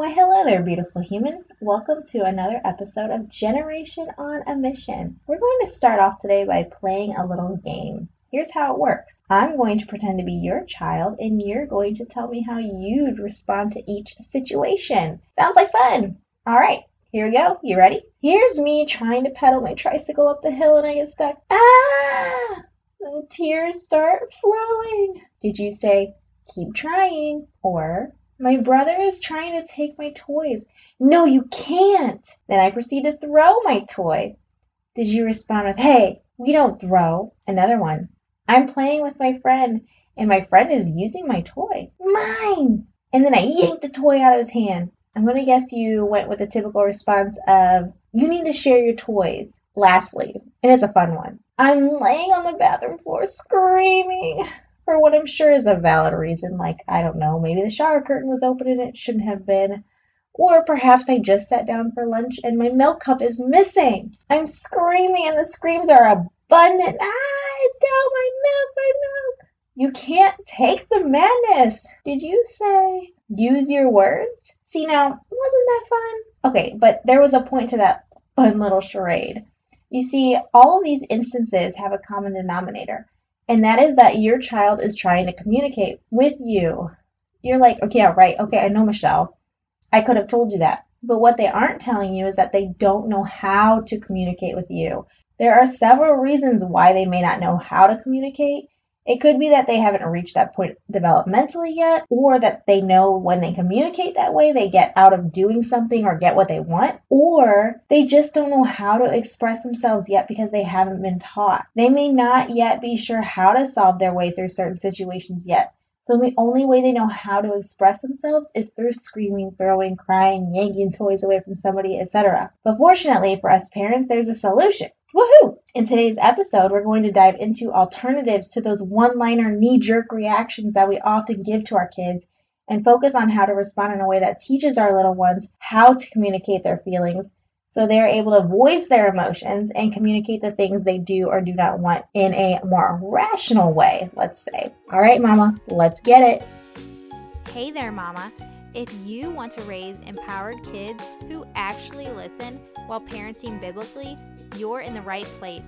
Why, hello there, beautiful human. Welcome to another episode of Generation on a Mission. We're going to start off today by playing a little game. Here's how it works I'm going to pretend to be your child, and you're going to tell me how you'd respond to each situation. Sounds like fun. All right, here we go. You ready? Here's me trying to pedal my tricycle up the hill, and I get stuck. Ah! And tears start flowing. Did you say, keep trying? Or, my brother is trying to take my toys. No, you can't. Then I proceed to throw my toy. Did you respond with, Hey, we don't throw? Another one. I'm playing with my friend, and my friend is using my toy. Mine! And then I yank the toy out of his hand. I'm going to guess you went with the typical response of, You need to share your toys. Lastly, and it's a fun one. I'm laying on the bathroom floor screaming for what I'm sure is a valid reason, like, I don't know, maybe the shower curtain was open and it shouldn't have been. Or perhaps I just sat down for lunch and my milk cup is missing. I'm screaming and the screams are abundant. Ah, down my milk, my milk. You can't take the madness. Did you say use your words? See now, wasn't that fun? Okay, but there was a point to that fun little charade. You see, all of these instances have a common denominator and that is that your child is trying to communicate with you. You're like, okay, yeah, right, okay, I know Michelle. I could have told you that. But what they aren't telling you is that they don't know how to communicate with you. There are several reasons why they may not know how to communicate, it could be that they haven't reached that point developmentally yet, or that they know when they communicate that way, they get out of doing something or get what they want, or they just don't know how to express themselves yet because they haven't been taught. They may not yet be sure how to solve their way through certain situations yet. So the only way they know how to express themselves is through screaming, throwing, crying, yanking toys away from somebody, etc. But fortunately for us parents, there's a solution. Woohoo! In today's episode, we're going to dive into alternatives to those one liner knee jerk reactions that we often give to our kids and focus on how to respond in a way that teaches our little ones how to communicate their feelings so they are able to voice their emotions and communicate the things they do or do not want in a more rational way, let's say. All right, Mama, let's get it. Hey there, Mama. If you want to raise empowered kids who actually listen while parenting biblically, you're in the right place.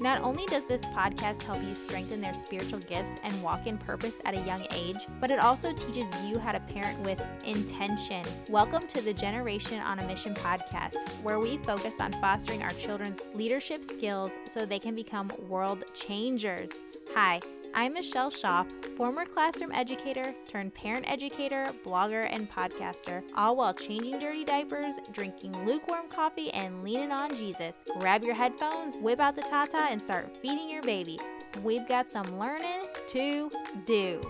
Not only does this podcast help you strengthen their spiritual gifts and walk in purpose at a young age, but it also teaches you how to parent with intention. Welcome to the Generation on a Mission podcast, where we focus on fostering our children's leadership skills so they can become world changers. Hi, I'm Michelle Schauf, former classroom educator turned parent educator, blogger, and podcaster, all while changing dirty diapers, drinking lukewarm coffee, and leaning on Jesus. Grab your headphones, whip out the Tata, and start feeding your baby. We've got some learning to do.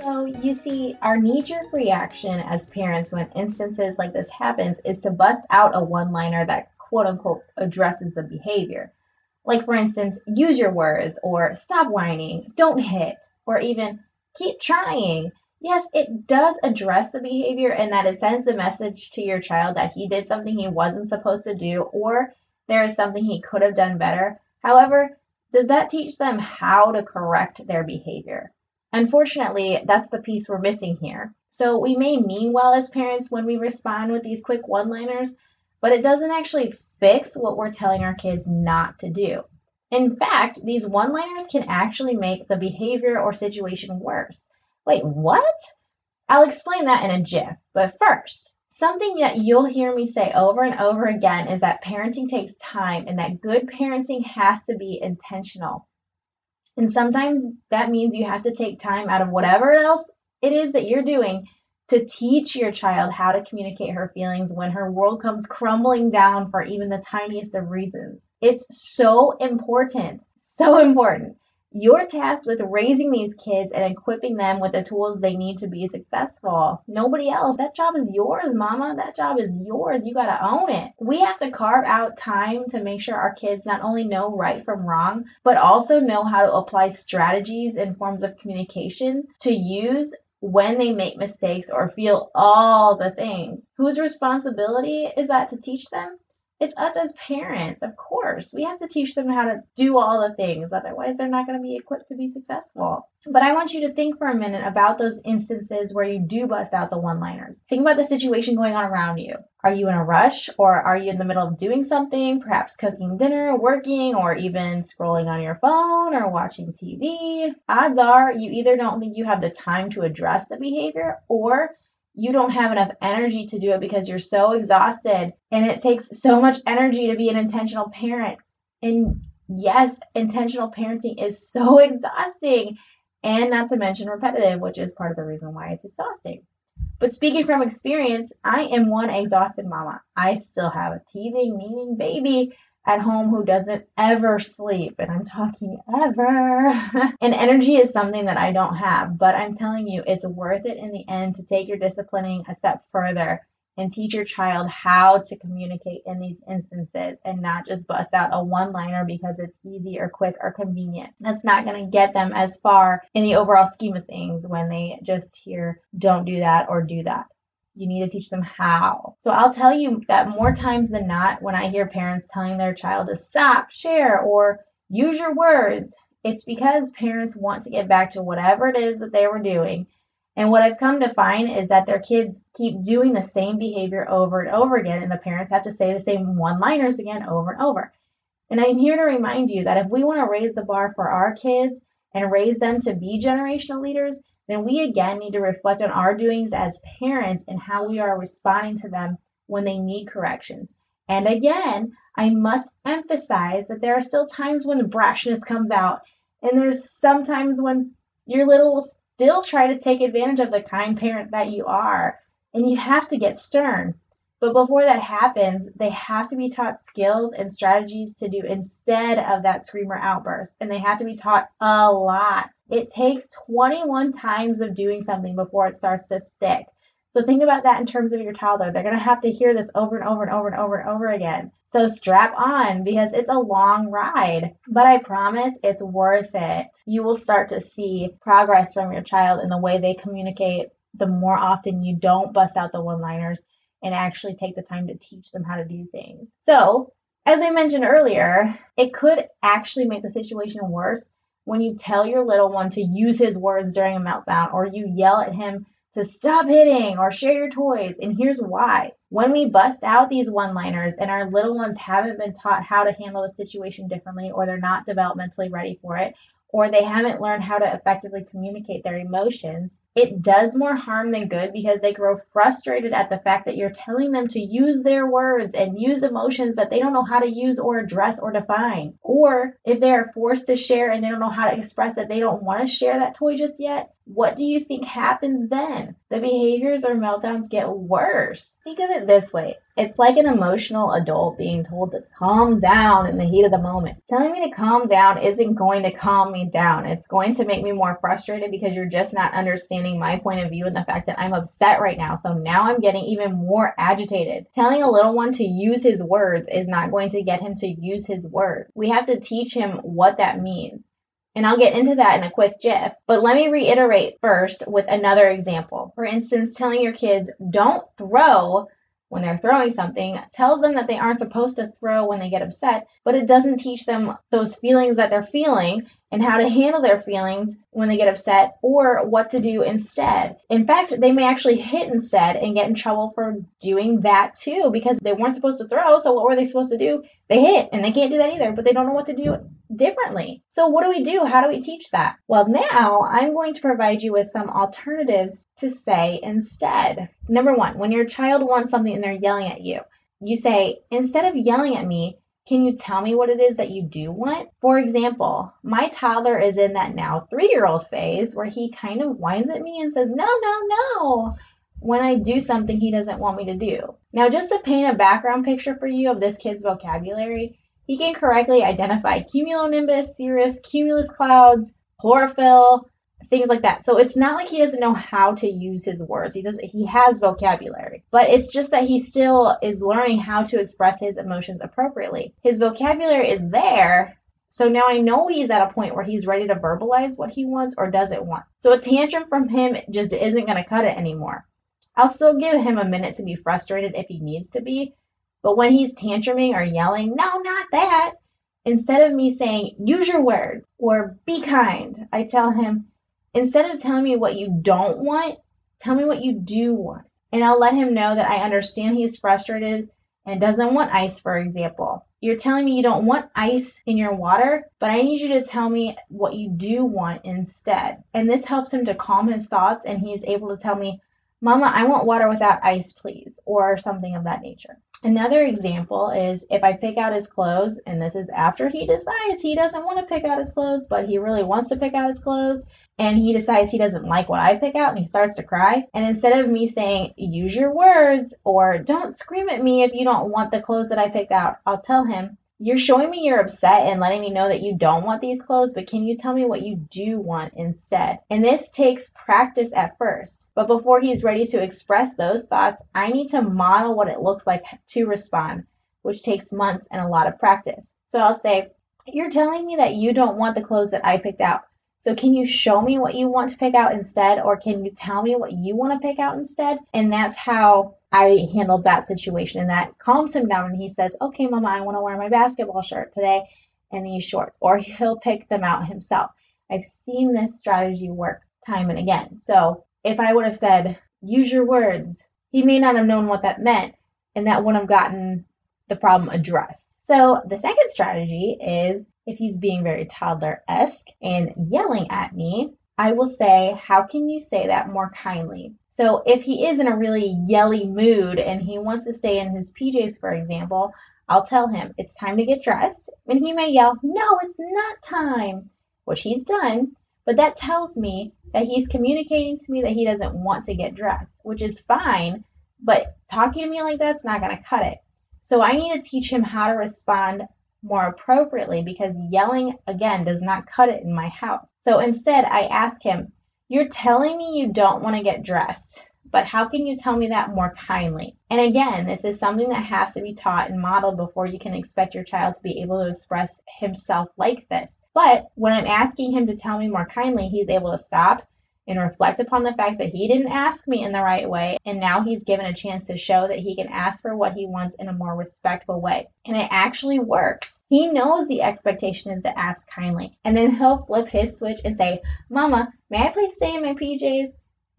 So, you see, our knee jerk reaction as parents when instances like this happens is to bust out a one liner that quote unquote addresses the behavior. Like, for instance, use your words, or stop whining, don't hit, or even keep trying. Yes, it does address the behavior and that it sends the message to your child that he did something he wasn't supposed to do or there is something he could have done better. However, does that teach them how to correct their behavior? Unfortunately, that's the piece we're missing here. So we may mean well as parents when we respond with these quick one liners, but it doesn't actually fix what we're telling our kids not to do. In fact, these one liners can actually make the behavior or situation worse. Wait, what? I'll explain that in a jiff, but first, something that you'll hear me say over and over again is that parenting takes time and that good parenting has to be intentional. And sometimes that means you have to take time out of whatever else it is that you're doing to teach your child how to communicate her feelings when her world comes crumbling down for even the tiniest of reasons. It's so important, so important. You're tasked with raising these kids and equipping them with the tools they need to be successful. Nobody else. That job is yours, mama. That job is yours. You got to own it. We have to carve out time to make sure our kids not only know right from wrong, but also know how to apply strategies and forms of communication to use when they make mistakes or feel all the things. Whose responsibility is that to teach them? It's us as parents, of course. We have to teach them how to do all the things, otherwise, they're not going to be equipped to be successful. But I want you to think for a minute about those instances where you do bust out the one liners. Think about the situation going on around you. Are you in a rush or are you in the middle of doing something, perhaps cooking dinner, working, or even scrolling on your phone or watching TV? Odds are you either don't think you have the time to address the behavior or you don't have enough energy to do it because you're so exhausted and it takes so much energy to be an intentional parent. And yes, intentional parenting is so exhausting and not to mention repetitive, which is part of the reason why it's exhausting. But speaking from experience, I am one exhausted mama. I still have a teething, meaning baby at home who doesn't ever sleep, and I'm talking ever. and energy is something that I don't have, but I'm telling you, it's worth it in the end to take your disciplining a step further and teach your child how to communicate in these instances and not just bust out a one liner because it's easy or quick or convenient. That's not going to get them as far in the overall scheme of things when they just hear, don't do that or do that. You need to teach them how. So I'll tell you that more times than not, when I hear parents telling their child to stop, share, or use your words, it's because parents want to get back to whatever it is that they were doing. And what I've come to find is that their kids keep doing the same behavior over and over again, and the parents have to say the same one liners again over and over. And I'm here to remind you that if we want to raise the bar for our kids and raise them to be generational leaders, then we again need to reflect on our doings as parents and how we are responding to them when they need corrections. And again, I must emphasize that there are still times when brashness comes out, and there's sometimes when your little will still try to take advantage of the kind parent that you are, and you have to get stern. But before that happens, they have to be taught skills and strategies to do instead of that screamer outburst. And they have to be taught a lot. It takes 21 times of doing something before it starts to stick. So think about that in terms of your toddler. They're going to have to hear this over and over and over and over and over again. So strap on because it's a long ride. But I promise it's worth it. You will start to see progress from your child in the way they communicate the more often you don't bust out the one liners and actually take the time to teach them how to do things. So, as I mentioned earlier, it could actually make the situation worse when you tell your little one to use his words during a meltdown or you yell at him to stop hitting or share your toys. And here's why. When we bust out these one liners and our little ones haven't been taught how to handle the situation differently or they're not developmentally ready for it, or they haven't learned how to effectively communicate their emotions, it does more harm than good because they grow frustrated at the fact that you're telling them to use their words and use emotions that they don't know how to use or address or define. Or if they are forced to share and they don't know how to express that they don't want to share that toy just yet, what do you think happens then? The behaviors or meltdowns get worse. Think of it this way it's like an emotional adult being told to calm down in the heat of the moment. Telling me to calm down isn't going to calm me down. It's going to make me more frustrated because you're just not understanding my point of view and the fact that I'm upset right now. So now I'm getting even more agitated. Telling a little one to use his words is not going to get him to use his words. We have to teach him what that means. And I'll get into that in a quick jiff, But let me reiterate first with another example. For instance, telling your kids, don't throw when they're throwing something tells them that they aren't supposed to throw when they get upset, but it doesn't teach them those feelings that they're feeling and how to handle their feelings when they get upset or what to do instead. In fact, they may actually hit instead and get in trouble for doing that too because they weren't supposed to throw. So, what were they supposed to do? They hit and they can't do that either, but they don't know what to do differently. So, what do we do? How do we teach that? Well, now I'm going to provide you with some alternatives to say instead. Number one, when your child wants something and they're yelling at you, you say, instead of yelling at me, can you tell me what it is that you do want? For example, my toddler is in that now three year old phase where he kind of whines at me and says, No, no, no, when I do something he doesn't want me to do. Now, just to paint a background picture for you of this kid's vocabulary, he can correctly identify cumulonimbus, cirrus, cumulus clouds, chlorophyll, things like that. So it's not like he doesn't know how to use his words. He does he has vocabulary. But it's just that he still is learning how to express his emotions appropriately. His vocabulary is there. So now I know he's at a point where he's ready to verbalize what he wants or doesn't want. So a tantrum from him just isn't going to cut it anymore. I'll still give him a minute to be frustrated if he needs to be, But when he's tantruming or yelling, no, not that, instead of me saying, use your word or be kind, I tell him, instead of telling me what you don't want, tell me what you do want. And I'll let him know that I understand he's frustrated and doesn't want ice, for example. You're telling me you don't want ice in your water, but I need you to tell me what you do want instead. And this helps him to calm his thoughts and he's able to tell me, Mama, I want water without ice, please, or something of that nature. Another example is if I pick out his clothes, and this is after he decides he doesn't want to pick out his clothes, but he really wants to pick out his clothes, and he decides he doesn't like what I pick out and he starts to cry. And instead of me saying, use your words or don't scream at me if you don't want the clothes that I picked out, I'll tell him, you're showing me you're upset and letting me know that you don't want these clothes, but can you tell me what you do want instead? And this takes practice at first. But before he's ready to express those thoughts, I need to model what it looks like to respond, which takes months and a lot of practice. So I'll say, You're telling me that you don't want the clothes that I picked out. So can you show me what you want to pick out instead, or can you tell me what you want to pick out instead? And that's how I handled that situation, and that calms him down. And he says, "Okay, Mama, I want to wear my basketball shirt today and these shorts," or he'll pick them out himself. I've seen this strategy work time and again. So if I would have said, "Use your words," he may not have known what that meant, and that wouldn't have gotten the problem addressed. So the second strategy is if he's being very toddler esque and yelling at me, I will say, How can you say that more kindly? So if he is in a really yelly mood and he wants to stay in his PJs, for example, I'll tell him it's time to get dressed. And he may yell, No, it's not time, which he's done. But that tells me that he's communicating to me that he doesn't want to get dressed, which is fine. But talking to me like that's not going to cut it. So I need to teach him how to respond more appropriately because yelling again does not cut it in my house. So instead, I ask him, You're telling me you don't want to get dressed, but how can you tell me that more kindly? And again, this is something that has to be taught and modeled before you can expect your child to be able to express himself like this. But when I'm asking him to tell me more kindly, he's able to stop and reflect upon the fact that he didn't ask me in the right way, and now he's given a chance to show that he can ask for what he wants in a more respectful way. And it actually works. He knows the expectation is to ask kindly, and then he'll flip his switch and say, Mama, may I please stay in my PJs?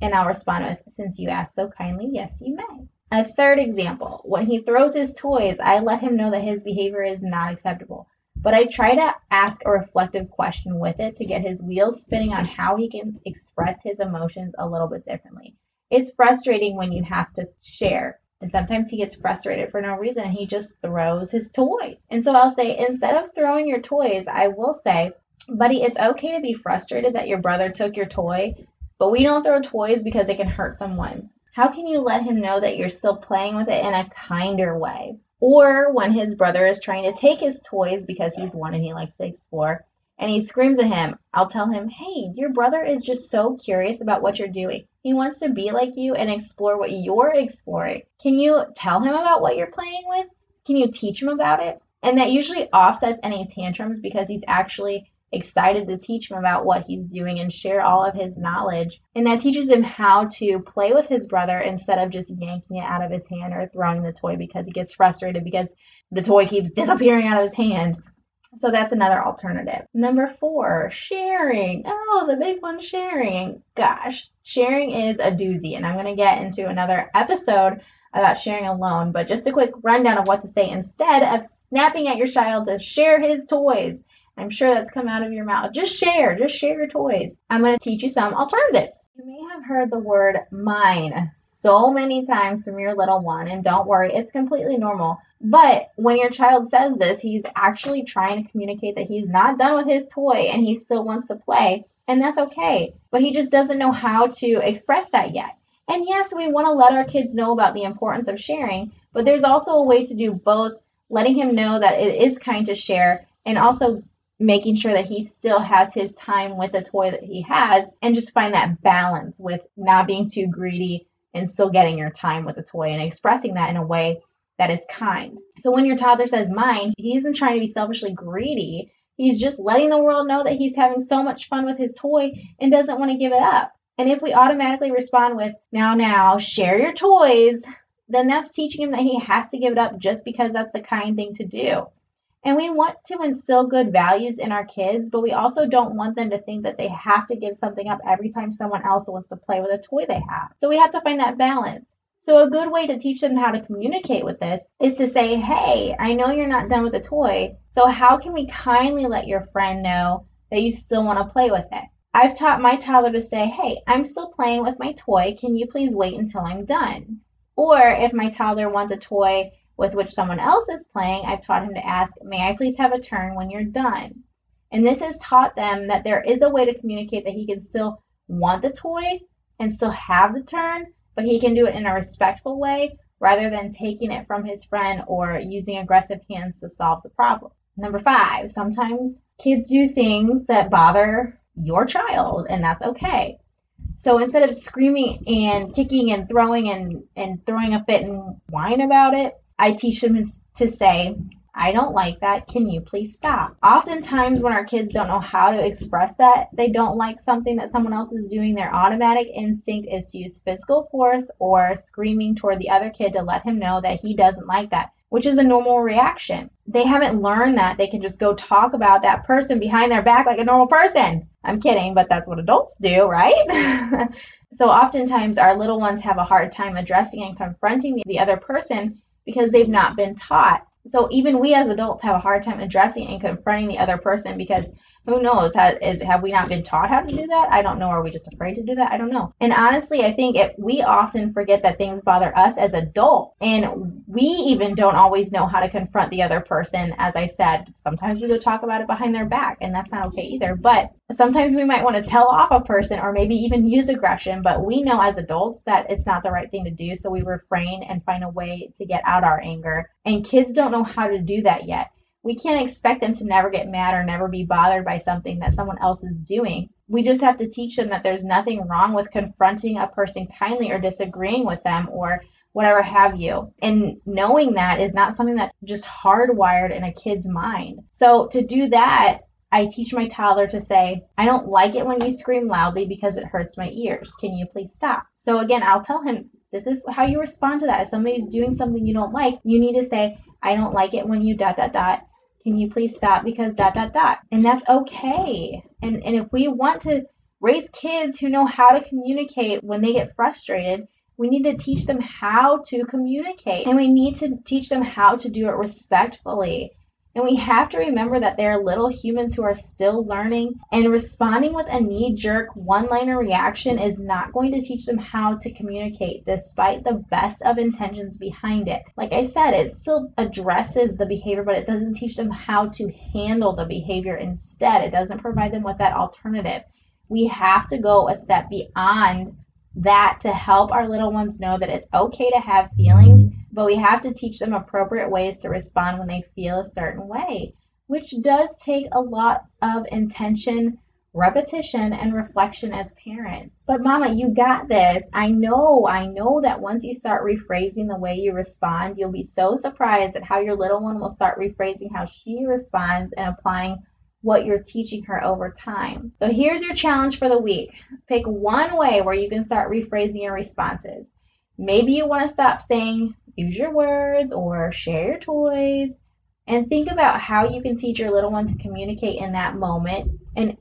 And I'll respond with, Since you asked so kindly, yes, you may. A third example, when he throws his toys, I let him know that his behavior is not acceptable but I try to ask a reflective question with it to get his wheels spinning on how he can express his emotions a little bit differently. It's frustrating when you have to share. And sometimes he gets frustrated for no reason and he just throws his toys. And so I'll say, instead of throwing your toys, I will say, buddy, it's okay to be frustrated that your brother took your toy, but we don't throw toys because it can hurt someone. How can you let him know that you're still playing with it in a kinder way? Or when his brother is trying to take his toys because he's one and he likes to explore, and he screams at him, I'll tell him, hey, your brother is just so curious about what you're doing. He wants to be like you and explore what you're exploring. Can you tell him about what you're playing with? Can you teach him about it? And that usually offsets any tantrums because he's actually excited to teach him about what he's doing and share all of his knowledge. And that teaches him how to play with his brother instead of just yanking it out of his hand or throwing the toy because he gets frustrated because the toy keeps disappearing out of his hand. So that's another alternative. Number four, sharing. Oh, the big one, sharing. Gosh, sharing is a doozy. And I'm going to get into another episode about sharing alone. But just a quick rundown of what to say instead of snapping at your child to share his toys. I'm sure that's come out of your mouth. Just share, just share your toys. I'm going to teach you some alternatives. You may have heard the word mine so many times from your little one, and don't worry, it's completely normal. But when your child says this, he's actually trying to communicate that he's not done with his toy and he still wants to play, and that's okay. But he just doesn't know how to express that yet. And yes, we want to let our kids know about the importance of sharing, but there's also a way to do both, letting him know that it is kind to share and also making sure that he still has his time with the toy that he has and just find that balance with not being too greedy and still getting your time with the toy and expressing that in a way that is kind. So when your toddler says mine, he isn't trying to be selfishly greedy. He's just letting the world know that he's having so much fun with his toy and doesn't want to give it up. And if we automatically respond with, now, now, share your toys, then that's teaching him that he has to give it up just because that's the kind thing to do. And we want to instill good values in our kids, but we also don't want them to think that they have to give something up every time someone else wants to play with a toy they have. So we have to find that balance. So, a good way to teach them how to communicate with this is to say, Hey, I know you're not done with the toy, so how can we kindly let your friend know that you still want to play with it? I've taught my toddler to say, Hey, I'm still playing with my toy. Can you please wait until I'm done? Or if my toddler wants a toy with which someone else is playing, I've taught him to ask, May I please have a turn when you're done? And this has taught them that there is a way to communicate that he can still want the toy and still have the turn, but he can do it in a respectful way rather than taking it from his friend or using aggressive hands to solve the problem. Number five, sometimes kids do things that bother your child, and that's okay. So instead of screaming and kicking and throwing and, and throwing a fit and whine about it, I teach them to say, I don't like that. Can you please stop? Oftentimes, when our kids don't know how to express that they don't like something that someone else is doing, their automatic instinct is to use physical force or screaming toward the other kid to let him know that he doesn't like that, which is a normal reaction. They haven't learned that they can just go talk about that person behind their back like a normal person. I'm kidding, but that's what adults do, right? so, oftentimes, our little ones have a hard time addressing and confronting the other person because they've not been taught. So even we as adults have a hard time addressing and confronting the other person because who knows? Has, have we not been taught how to do that? I don't know. Are we just afraid to do that? I don't know. And honestly, I think if we often forget that things bother us as adults, and we even don't always know how to confront the other person. As I said, sometimes we go talk about it behind their back, and that's not okay either. But sometimes we might want to tell off a person or maybe even use aggression, but we know as adults that it's not the right thing to do. So we refrain and find a way to get out our anger. And kids don't know how to do that yet we can't expect them to never get mad or never be bothered by something that someone else is doing. We just have to teach them that there's nothing wrong with confronting a person kindly or disagreeing with them or whatever have you. And knowing that is not something that's just hardwired in a kid's mind. So to do that, I teach my toddler to say, I don't like it when you scream loudly because it hurts my ears. Can you please stop? So again, I'll tell him this is how you respond to that. If somebody's doing something you don't like, you need to say, I don't like it when you dot dot dot can you please stop because dot dot dot. And that's okay. And and if we want to raise kids who know how to communicate when they get frustrated we need to teach them how to communicate. And we need to teach them how to do it respectfully and we have to remember that they're little humans who are still learning, and responding with a knee jerk, one liner reaction is not going to teach them how to communicate despite the best of intentions behind it. Like I said, it still addresses the behavior, but it doesn't teach them how to handle the behavior instead. It doesn't provide them with that alternative. We have to go a step beyond that to help our little ones know that it's okay to have feelings but we have to teach them appropriate ways to respond when they feel a certain way, which does take a lot of intention, repetition, and reflection as parents. But, Mama, you got this. I know, I know that once you start rephrasing the way you respond, you'll be so surprised at how your little one will start rephrasing how she responds and applying what you're teaching her over time. So here's your challenge for the week. Pick one way where you can start rephrasing your responses. Maybe you want to stop saying use your words or share your toys and think about how you can teach your little one to communicate in that moment. And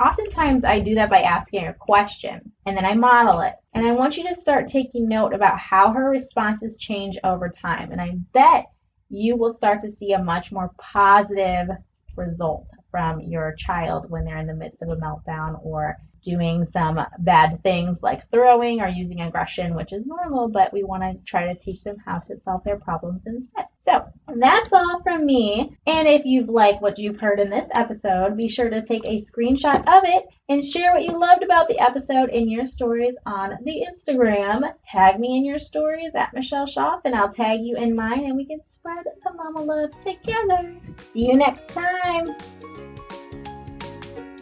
oftentimes I do that by asking a question and then I model it. And I want you to start taking note about how her responses change over time. And I bet you will start to see a much more positive result from your child when they're in the midst of a meltdown or doing some bad things like throwing or using aggression, which is normal, but we want to try to teach them how to solve their problems instead. So that's all from me. And if you've liked what you've heard in this episode, be sure to take a screenshot of it and share what you loved about the episode in your stories on the Instagram. Tag me in your stories at Michelle Schauf, and I'll tag you in mine, and we can spread the mama love together. See you next time.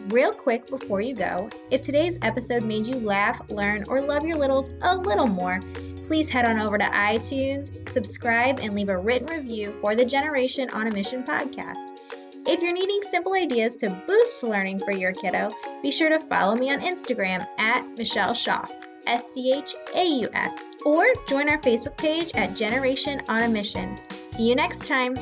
Real quick before you go, if today's episode made you laugh, learn, or love your littles a little more, please head on over to iTunes, subscribe, and leave a written review for the Generation on a Mission podcast. If you're needing simple ideas to boost learning for your kiddo, be sure to follow me on Instagram at Michelle Schauf. S C H A U F, or join our Facebook page at Generation on a Mission. See you next time.